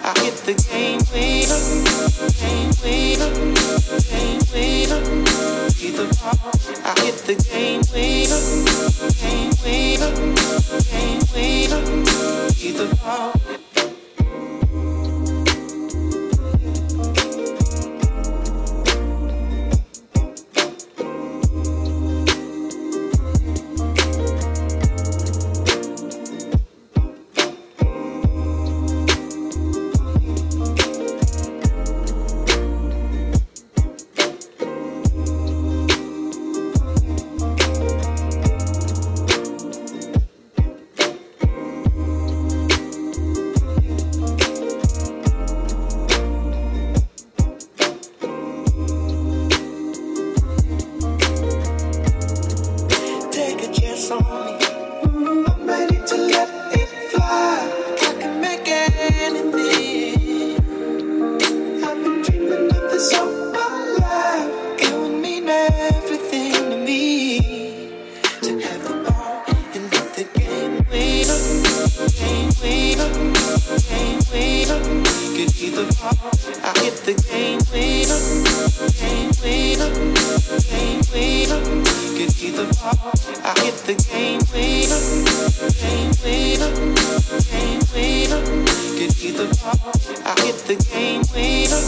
I hit the game winner. Can't wait, can't wait. I hit the game winner, game winner, game winner. Get either ball. I hit the game winner.